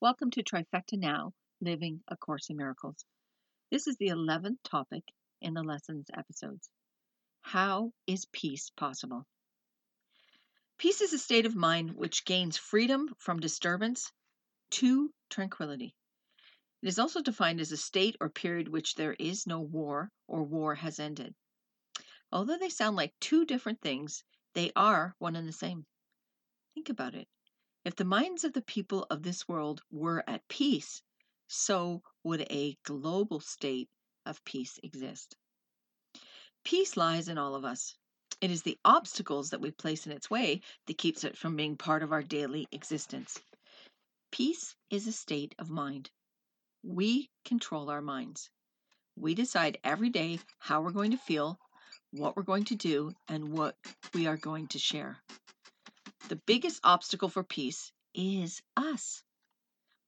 Welcome to Trifecta Now Living A Course in Miracles. This is the 11th topic in the lessons episodes. How is peace possible? Peace is a state of mind which gains freedom from disturbance to tranquility. It is also defined as a state or period which there is no war or war has ended. Although they sound like two different things, they are one and the same. Think about it. If the minds of the people of this world were at peace, so would a global state of peace exist. Peace lies in all of us. It is the obstacles that we place in its way that keeps it from being part of our daily existence. Peace is a state of mind. We control our minds. We decide every day how we're going to feel, what we're going to do, and what we are going to share. The biggest obstacle for peace is us.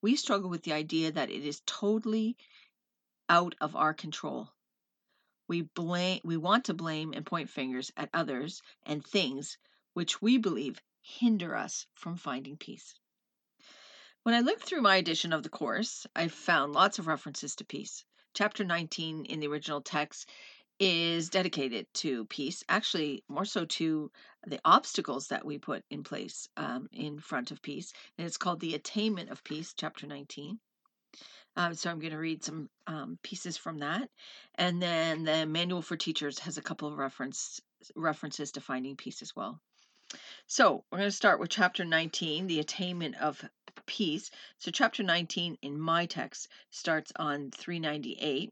We struggle with the idea that it is totally out of our control. We blame we want to blame and point fingers at others and things which we believe hinder us from finding peace. When I looked through my edition of the course, I found lots of references to peace. Chapter 19 in the original text is dedicated to peace, actually, more so to the obstacles that we put in place um, in front of peace. And it's called The Attainment of Peace, chapter 19. Um, so I'm going to read some um, pieces from that. And then the Manual for Teachers has a couple of reference, references to finding peace as well. So we're going to start with chapter 19, The Attainment of Peace. So, chapter 19 in my text starts on 398.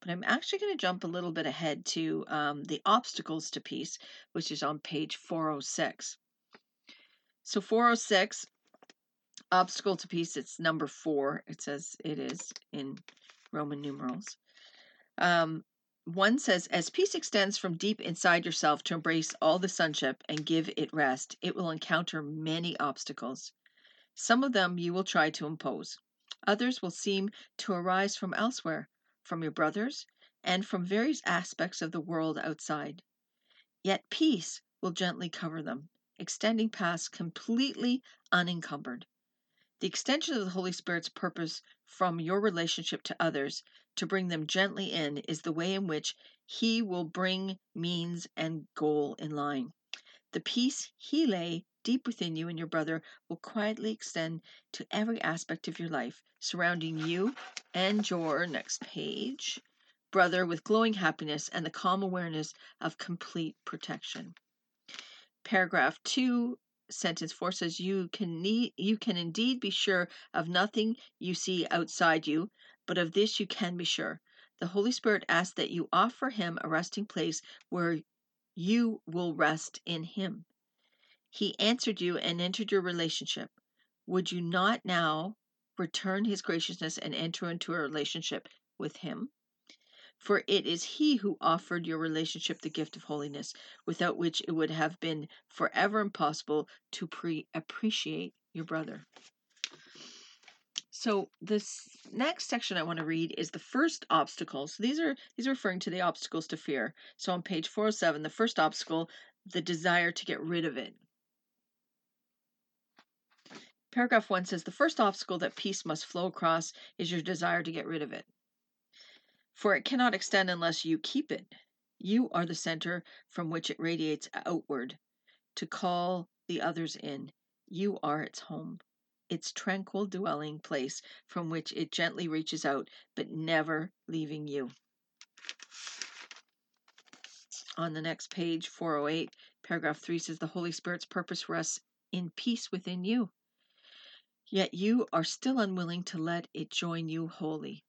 But I'm actually going to jump a little bit ahead to um, the obstacles to peace, which is on page 406. So 406, obstacle to peace, it's number four. It says it is in Roman numerals. Um, one says, as peace extends from deep inside yourself to embrace all the sonship and give it rest, it will encounter many obstacles. Some of them you will try to impose. Others will seem to arise from elsewhere, from your brothers, and from various aspects of the world outside. Yet peace will gently cover them, extending past completely unencumbered. The extension of the Holy Spirit's purpose from your relationship to others to bring them gently in is the way in which He will bring means and goal in line. The peace He lay deep within you and your brother will quietly extend to every aspect of your life, surrounding you and your next page brother with glowing happiness and the calm awareness of complete protection. Paragraph 2 sentence 4 says you can you can indeed be sure of nothing you see outside you, but of this you can be sure. The Holy Spirit asks that you offer him a resting place where you will rest in him. He answered you and entered your relationship. Would you not now return his graciousness and enter into a relationship with him? For it is he who offered your relationship the gift of holiness, without which it would have been forever impossible to pre- appreciate your brother. So this next section I want to read is the first obstacle. So these are these are referring to the obstacles to fear. So on page 407, the first obstacle, the desire to get rid of it. Paragraph 1 says the first obstacle that peace must flow across is your desire to get rid of it. For it cannot extend unless you keep it. You are the center from which it radiates outward to call the others in. You are its home, its tranquil dwelling place from which it gently reaches out, but never leaving you. On the next page, 408, paragraph 3 says the Holy Spirit's purpose rests in peace within you. Yet you are still unwilling to let it join you wholly.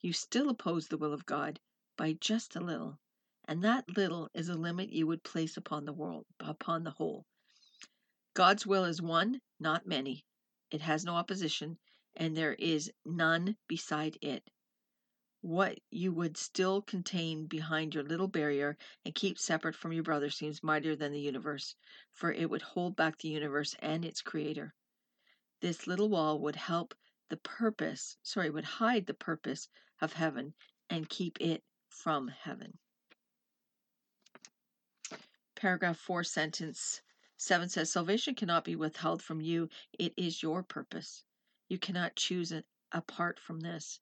You still oppose the will of God by just a little, and that little is a limit you would place upon the world, upon the whole. God's will is one, not many. It has no opposition, and there is none beside it. What you would still contain behind your little barrier and keep separate from your brother seems mightier than the universe, for it would hold back the universe and its creator. This little wall would help the purpose, sorry, would hide the purpose of heaven and keep it from heaven. Paragraph 4, sentence 7 says Salvation cannot be withheld from you, it is your purpose. You cannot choose it apart from this.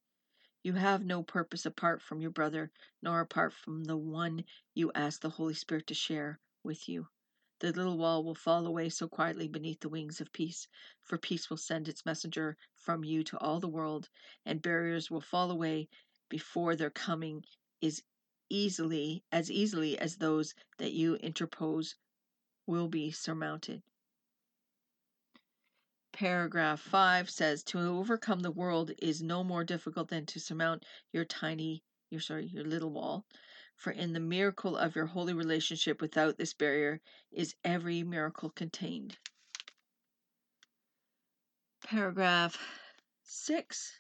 You have no purpose apart from your brother, nor apart from the one you ask the Holy Spirit to share with you. The little wall will fall away so quietly beneath the wings of peace, for peace will send its messenger from you to all the world, and barriers will fall away before their coming is easily as easily as those that you interpose will be surmounted. Paragraph 5 says to overcome the world is no more difficult than to surmount your tiny your sorry your little wall for in the miracle of your holy relationship without this barrier is every miracle contained. Paragraph 6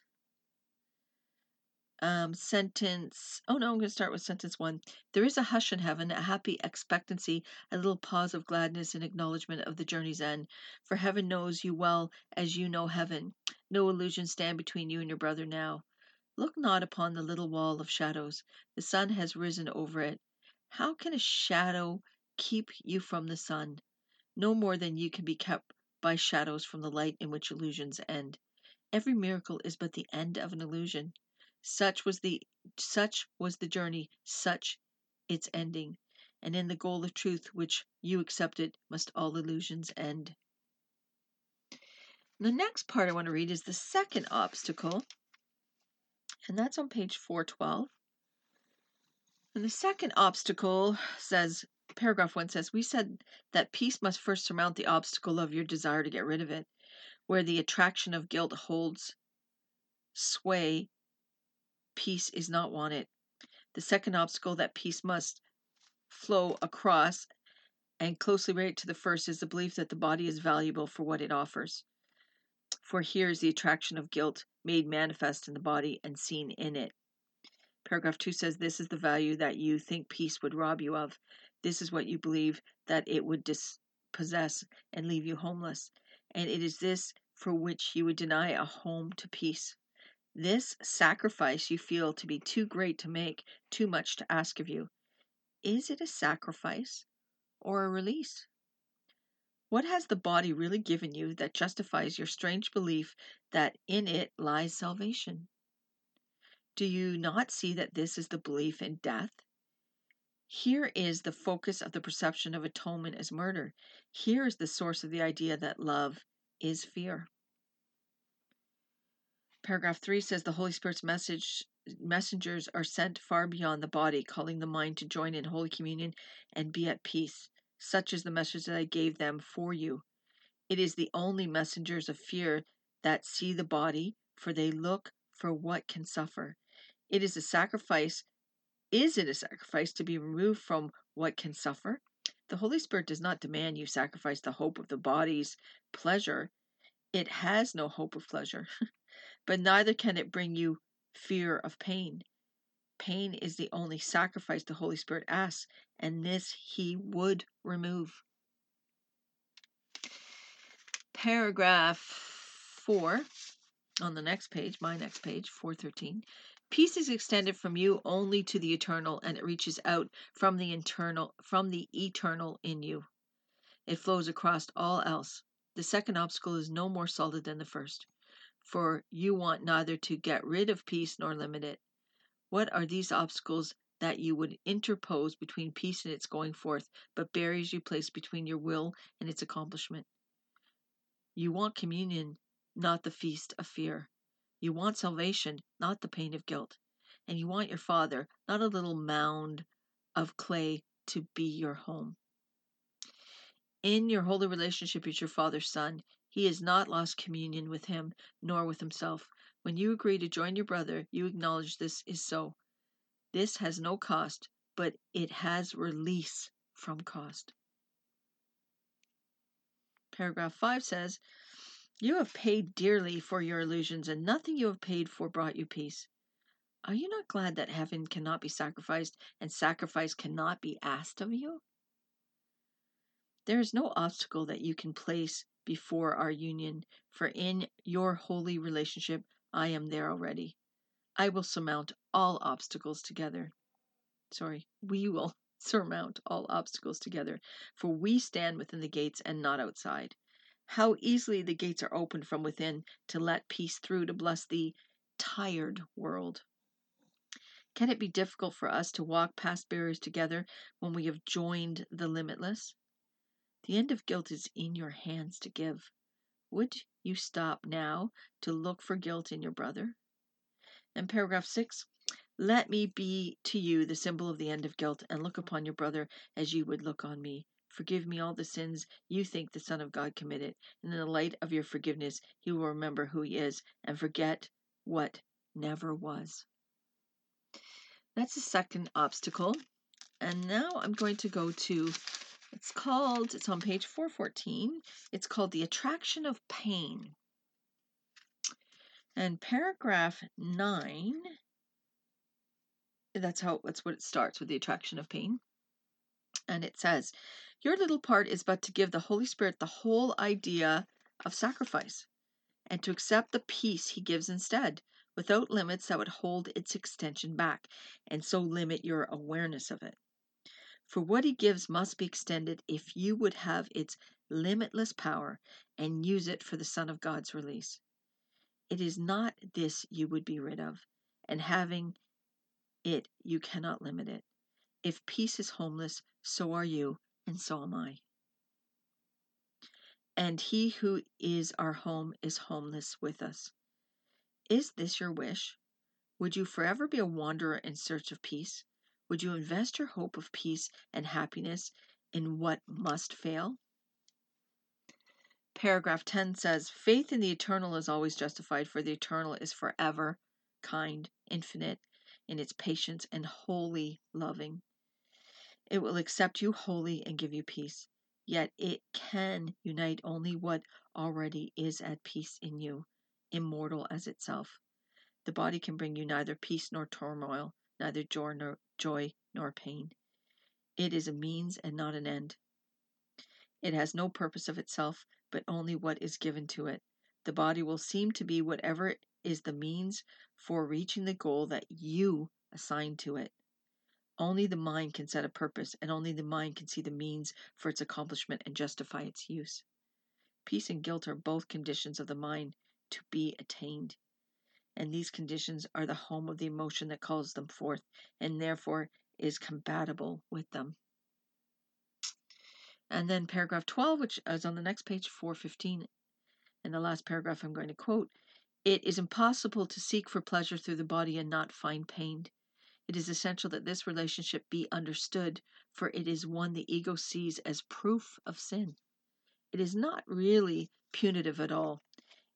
um, sentence. Oh no, I'm going to start with sentence one. There is a hush in heaven, a happy expectancy, a little pause of gladness in acknowledgement of the journey's end. For heaven knows you well as you know heaven. No illusions stand between you and your brother now. Look not upon the little wall of shadows. The sun has risen over it. How can a shadow keep you from the sun? No more than you can be kept by shadows from the light in which illusions end. Every miracle is but the end of an illusion. Such was the such was the journey, such its ending. And in the goal of truth which you accepted must all illusions end. The next part I want to read is the second obstacle, and that's on page 412. And the second obstacle says, paragraph one says, We said that peace must first surmount the obstacle of your desire to get rid of it, where the attraction of guilt holds sway peace is not wanted. The second obstacle that peace must flow across and closely related to the first is the belief that the body is valuable for what it offers. For here is the attraction of guilt made manifest in the body and seen in it. Paragraph 2 says, This is the value that you think peace would rob you of. This is what you believe that it would dispossess and leave you homeless. And it is this for which you would deny a home to peace. This sacrifice you feel to be too great to make, too much to ask of you. Is it a sacrifice or a release? What has the body really given you that justifies your strange belief that in it lies salvation? Do you not see that this is the belief in death? Here is the focus of the perception of atonement as murder. Here is the source of the idea that love is fear. Paragraph 3 says the Holy Spirit's message messengers are sent far beyond the body, calling the mind to join in Holy Communion and be at peace. Such is the message that I gave them for you. It is the only messengers of fear that see the body, for they look for what can suffer. It is a sacrifice. Is it a sacrifice to be removed from what can suffer? The Holy Spirit does not demand you sacrifice the hope of the body's pleasure. It has no hope of pleasure. but neither can it bring you fear of pain. Pain is the only sacrifice the Holy Spirit asks, and this He would remove. Paragraph 4 on the next page, my next page, 413. Peace is extended from you only to the eternal, and it reaches out from the internal, from the eternal in you. It flows across all else. The second obstacle is no more solid than the first for you want neither to get rid of peace nor limit it. What are these obstacles that you would interpose between peace and its going forth, but barriers you place between your will and its accomplishment? You want communion, not the feast of fear. You want salvation, not the pain of guilt. And you want your Father, not a little mound of clay, to be your home. In your holy relationship with your Father's Son, he has not lost communion with him, nor with himself. When you agree to join your brother, you acknowledge this is so. This has no cost, but it has release from cost. Paragraph 5 says, You have paid dearly for your illusions, and nothing you have paid for brought you peace. Are you not glad that heaven cannot be sacrificed and sacrifice cannot be asked of you? There is no obstacle that you can place before our union, for in your holy relationship I am there already. I will surmount all obstacles together. Sorry, we will surmount all obstacles together, for we stand within the gates and not outside. How easily the gates are opened from within to let peace through to bless the tired world. Can it be difficult for us to walk past barriers together when we have joined the limitless? The end of guilt is in your hands to give. Would you stop now to look for guilt in your brother? And paragraph six, let me be to you the symbol of the end of guilt, and look upon your brother as you would look on me. Forgive me all the sins you think the Son of God committed, and in the light of your forgiveness, he will remember who he is and forget what never was. That's the second obstacle. And now I'm going to go to, it's called, it's on page 414. It's called The Attraction of Pain. And paragraph 9, that's how, that's what it starts with the attraction of pain. And it says, Your little part is but to give the Holy Spirit the whole idea of sacrifice and to accept the peace he gives instead without limits that would hold its extension back and so limit your awareness of it. For what he gives must be extended if you would have its limitless power and use it for the Son of God's release. It is not this you would be rid of, and having it, you cannot limit it. If peace is homeless, so are you, and so am I. And he who is our home is homeless with us. Is this your wish? Would you forever be a wanderer in search of peace? Would you invest your hope of peace and happiness in what must fail? Paragraph 10 says Faith in the eternal is always justified, for the eternal is forever kind, infinite in its patience, and wholly loving. It will accept you wholly and give you peace. Yet it can unite only what already is at peace in you immortal as itself. The body can bring you neither peace nor turmoil, neither joy nor, joy nor pain. It is a means and not an end. It has no purpose of itself, but only what is given to it. The body will seem to be whatever is the means for reaching the goal that you assign to it. Only the mind can set a purpose, and only the mind can see the means for its accomplishment and justify its use. Peace and guilt are both conditions of the mind to be attained. And these conditions are the home of the emotion that calls them forth, and therefore is compatible with them. And then paragraph 12, which is on the next page, 415, and the last paragraph I'm going to quote It is impossible to seek for pleasure through the body and not find pain. It is essential that this relationship be understood, for it is one the ego sees as proof of sin. It is not really punitive at all.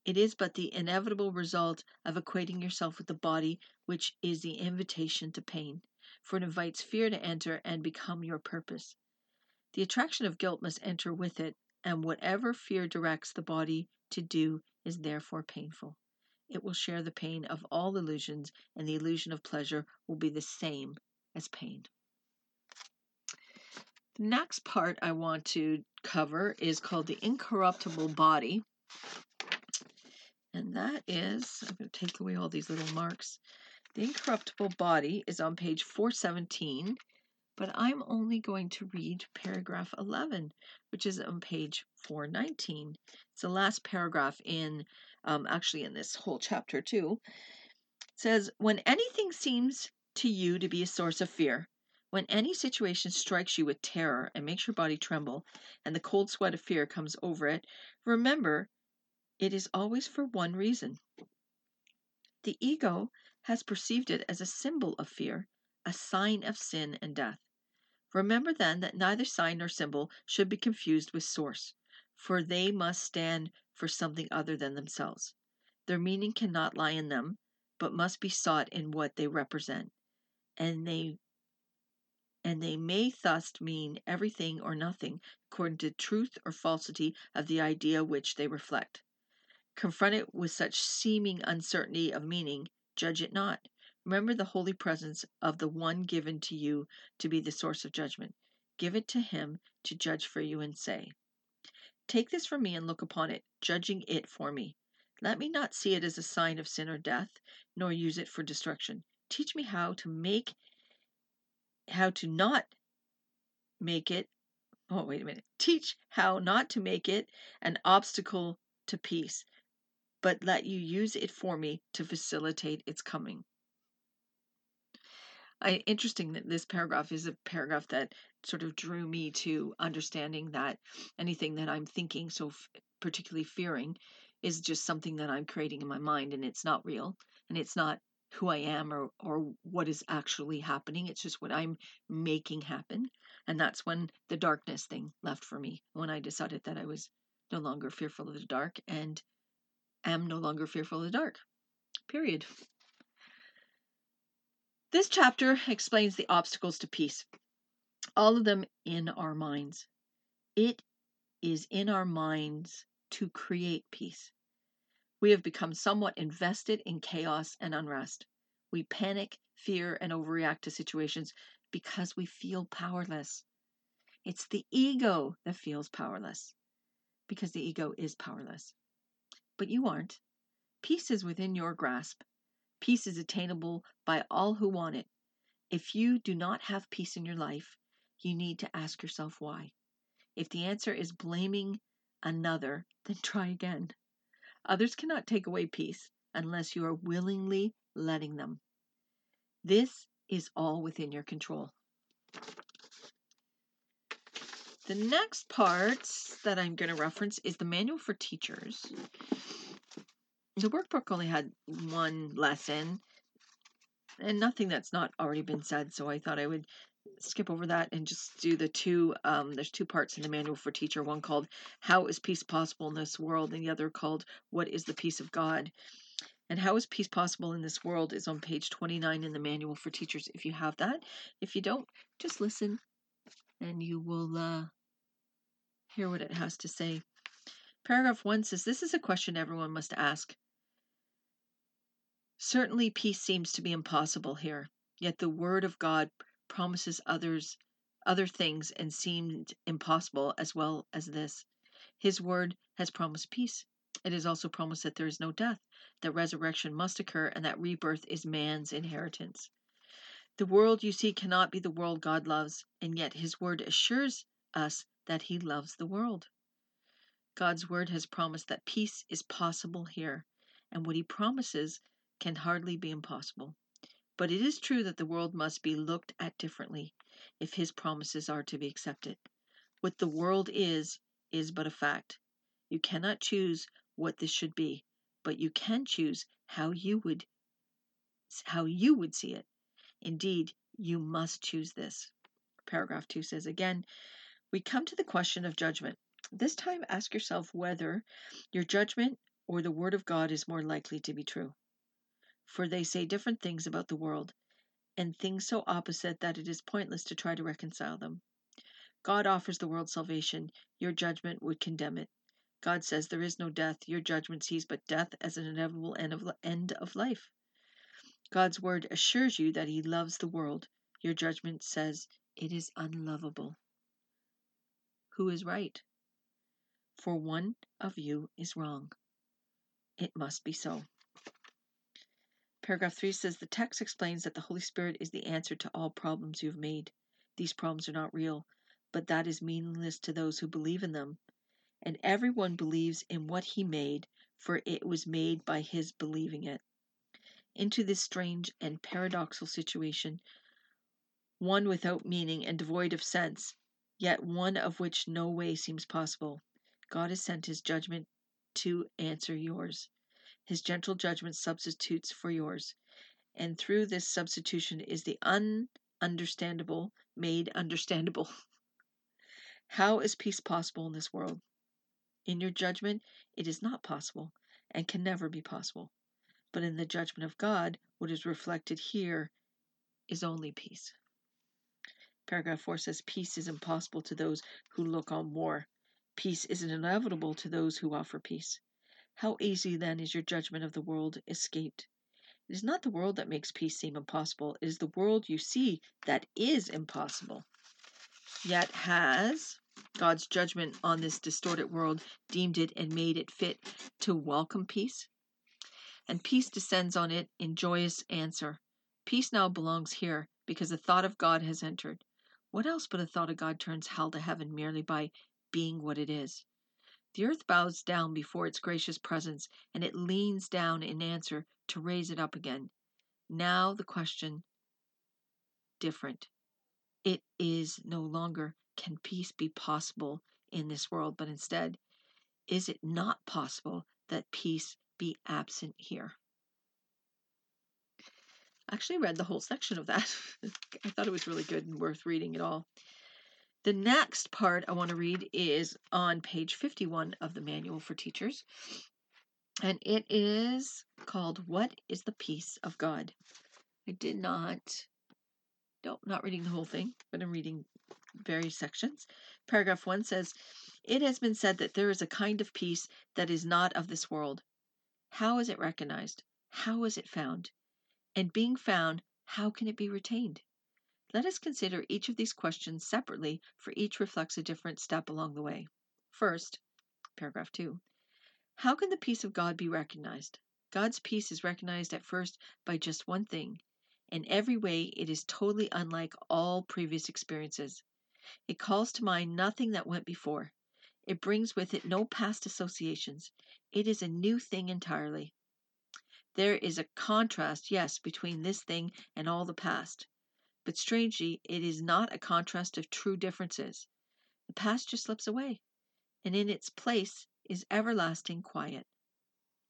It is but the inevitable result of equating yourself with the body, which is the invitation to pain, for it invites fear to enter and become your purpose. The attraction of guilt must enter with it, and whatever fear directs the body to do is therefore painful. It will share the pain of all illusions, and the illusion of pleasure will be the same as pain. The next part I want to cover is called the incorruptible body. And that is, I'm going to take away all these little marks. The incorruptible body is on page 417, but I'm only going to read paragraph 11, which is on page 419. It's the last paragraph in, um, actually, in this whole chapter, too. It says, When anything seems to you to be a source of fear, when any situation strikes you with terror and makes your body tremble, and the cold sweat of fear comes over it, remember it is always for one reason. The ego has perceived it as a symbol of fear, a sign of sin and death. Remember then that neither sign nor symbol should be confused with source, for they must stand for something other than themselves. Their meaning cannot lie in them, but must be sought in what they represent. And they and they may thus mean everything or nothing according to truth or falsity of the idea which they reflect. Confronted with such seeming uncertainty of meaning, judge it not. Remember the holy presence of the one given to you to be the source of judgment. Give it to him to judge for you and say, Take this from me and look upon it, judging it for me. Let me not see it as a sign of sin or death, nor use it for destruction. Teach me how to make, how to not make it oh, wait a minute. Teach how not to make it an obstacle to peace, but let you use it for me to facilitate its coming. I, interesting that this paragraph is a paragraph that sort of drew me to understanding that anything that I'm thinking, so f- particularly fearing, is just something that I'm creating in my mind and it's not real and it's not who I am or, or what is actually happening. It's just what I'm making happen. And that's when the darkness thing left for me, when I decided that I was no longer fearful of the dark and am no longer fearful of the dark. Period. This chapter explains the obstacles to peace, all of them in our minds. It is in our minds to create peace. We have become somewhat invested in chaos and unrest. We panic, fear, and overreact to situations because we feel powerless. It's the ego that feels powerless because the ego is powerless. But you aren't. Peace is within your grasp. Peace is attainable by all who want it. If you do not have peace in your life, you need to ask yourself why. If the answer is blaming another, then try again. Others cannot take away peace unless you are willingly letting them. This is all within your control. The next part that I'm going to reference is the manual for teachers the workbook only had one lesson and nothing that's not already been said. So I thought I would skip over that and just do the two. Um, there's two parts in the manual for teacher. One called "How is peace possible in this world?" and the other called "What is the peace of God?" And how is peace possible in this world is on page 29 in the manual for teachers. If you have that, if you don't, just listen, and you will uh, hear what it has to say. Paragraph one says, "This is a question everyone must ask." Certainly peace seems to be impossible here, yet the word of God promises others other things and seemed impossible as well as this. His word has promised peace. It has also promised that there is no death, that resurrection must occur, and that rebirth is man's inheritance. The world you see cannot be the world God loves, and yet His word assures us that He loves the world. God's word has promised that peace is possible here, and what He promises can hardly be impossible. But it is true that the world must be looked at differently if his promises are to be accepted. What the world is, is but a fact. You cannot choose what this should be, but you can choose how you would how you would see it. Indeed, you must choose this. Paragraph 2 says again, we come to the question of judgment. This time ask yourself whether your judgment or the word of God is more likely to be true for they say different things about the world, and things so opposite that it is pointless to try to reconcile them. God offers the world salvation, your judgment would condemn it. God says there is no death, your judgment sees but death as an inevitable end of, end of life. God's word assures you that He loves the world, your judgment says it is unlovable. Who is right? For one of you is wrong. It must be so. Paragraph 3 says the text explains that the Holy Spirit is the answer to all problems you have made. These problems are not real, but that is meaningless to those who believe in them. And everyone believes in what he made, for it was made by his believing it. Into this strange and paradoxical situation, one without meaning and devoid of sense, yet one of which no way seems possible, God has sent his judgment to answer yours. His gentle judgment substitutes for yours. And through this substitution is the ununderstandable made understandable. How is peace possible in this world? In your judgment, it is not possible and can never be possible. But in the judgment of God, what is reflected here is only peace. Paragraph 4 says, Peace is impossible to those who look on war. Peace is inevitable to those who offer peace. How easy then is your judgment of the world escaped? It is not the world that makes peace seem impossible, it is the world you see that is impossible. Yet has God's judgment on this distorted world deemed it and made it fit to welcome peace? And peace descends on it in joyous answer. Peace now belongs here because the thought of God has entered. What else but a thought of God turns hell to heaven merely by being what it is? The earth bows down before its gracious presence, and it leans down in answer to raise it up again. Now the question different. It is no longer can peace be possible in this world, but instead, is it not possible that peace be absent here? Actually read the whole section of that. I thought it was really good and worth reading it all. The next part I want to read is on page 51 of the Manual for Teachers, and it is called What is the Peace of God? I did not, no, not reading the whole thing, but I'm reading various sections. Paragraph 1 says, It has been said that there is a kind of peace that is not of this world. How is it recognized? How is it found? And being found, how can it be retained? Let us consider each of these questions separately, for each reflects a different step along the way. First, paragraph 2. How can the peace of God be recognized? God's peace is recognized at first by just one thing. In every way, it is totally unlike all previous experiences. It calls to mind nothing that went before. It brings with it no past associations. It is a new thing entirely. There is a contrast, yes, between this thing and all the past. But strangely, it is not a contrast of true differences. The past just slips away, and in its place is everlasting quiet.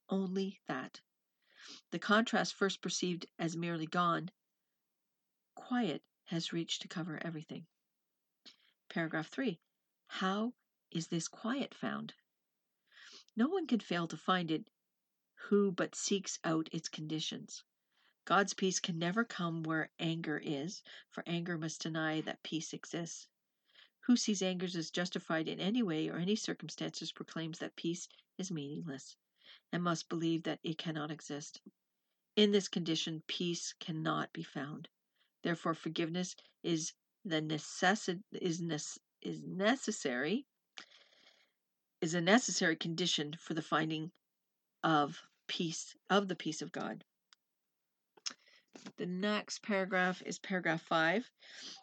Only that. The contrast first perceived as merely gone, quiet has reached to cover everything. Paragraph 3. How is this quiet found? No one can fail to find it who but seeks out its conditions. God's peace can never come where anger is, for anger must deny that peace exists. Who sees anger as justified in any way or any circumstances proclaims that peace is meaningless, and must believe that it cannot exist. In this condition, peace cannot be found. Therefore, forgiveness is the necessi- is, ne- is necessary is a necessary condition for the finding of peace of the peace of God. The next paragraph is paragraph 5.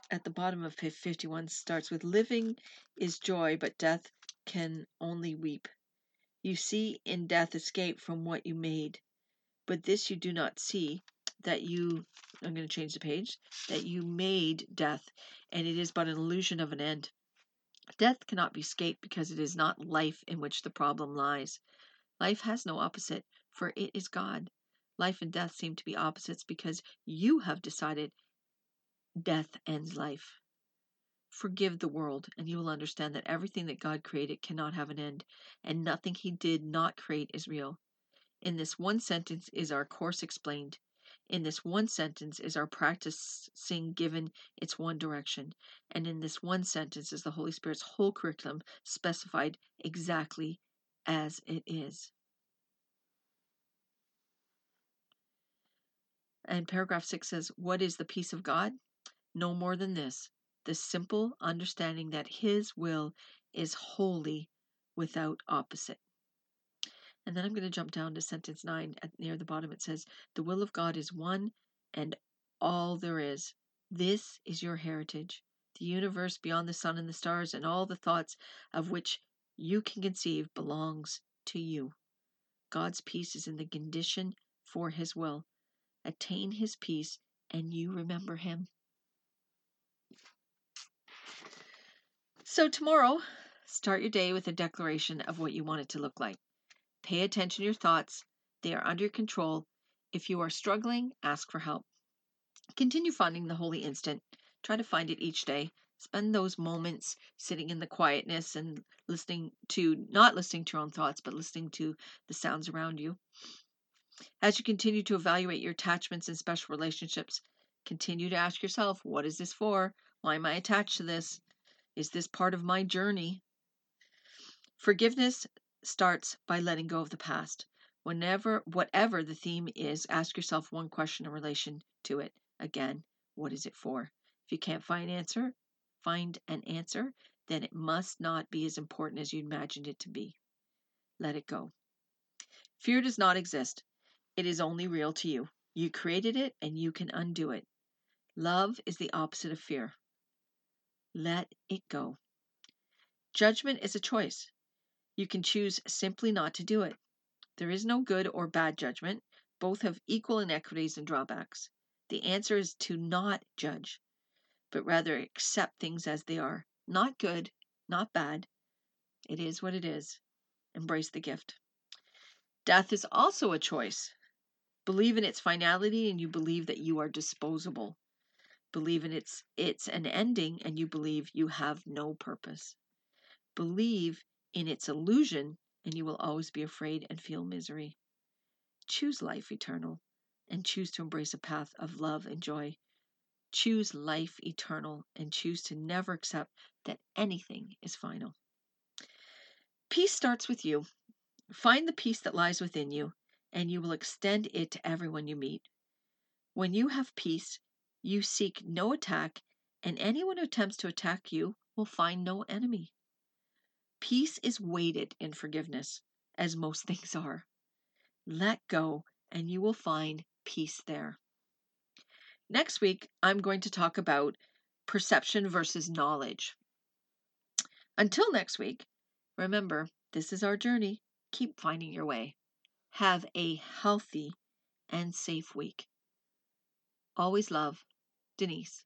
At the bottom of page 51 starts with living is joy, but death can only weep. You see in death escape from what you made, but this you do not see that you I'm going to change the page that you made death and it is but an illusion of an end. Death cannot be escaped because it is not life in which the problem lies. Life has no opposite, for it is God. Life and death seem to be opposites because you have decided death ends life. Forgive the world, and you will understand that everything that God created cannot have an end, and nothing He did not create is real. In this one sentence is our course explained. In this one sentence is our practicing given its one direction. And in this one sentence is the Holy Spirit's whole curriculum specified exactly as it is. And paragraph 6 says, What is the peace of God? No more than this the simple understanding that His will is wholly without opposite. And then I'm going to jump down to sentence 9 at near the bottom. It says, The will of God is one and all there is. This is your heritage. The universe beyond the sun and the stars and all the thoughts of which you can conceive belongs to you. God's peace is in the condition for His will attain his peace, and you remember him. So, tomorrow, start your day with a declaration of what you want it to look like. Pay attention to your thoughts, they are under your control. If you are struggling, ask for help. Continue finding the holy instant. Try to find it each day. Spend those moments sitting in the quietness and listening to, not listening to your own thoughts, but listening to the sounds around you. As you continue to evaluate your attachments and special relationships, continue to ask yourself, what is this for? Why am I attached to this? Is this part of my journey? Forgiveness starts by letting go of the past. Whenever, whatever the theme is, ask yourself one question in relation to it. Again, what is it for? If you can't find an answer, find an answer, then it must not be as important as you imagined it to be. Let it go. Fear does not exist. It is only real to you. You created it and you can undo it. Love is the opposite of fear. Let it go. Judgment is a choice. You can choose simply not to do it. There is no good or bad judgment. Both have equal inequities and drawbacks. The answer is to not judge, but rather accept things as they are. Not good, not bad. It is what it is. Embrace the gift. Death is also a choice. Believe in its finality and you believe that you are disposable. Believe in its it's an ending and you believe you have no purpose. Believe in its illusion and you will always be afraid and feel misery. Choose life eternal and choose to embrace a path of love and joy. Choose life eternal and choose to never accept that anything is final. Peace starts with you. Find the peace that lies within you, and you will extend it to everyone you meet. When you have peace, you seek no attack, and anyone who attempts to attack you will find no enemy. Peace is weighted in forgiveness, as most things are. Let go, and you will find peace there. Next week, I'm going to talk about perception versus knowledge. Until next week, remember this is our journey. Keep finding your way. Have a healthy and safe week. Always love, Denise.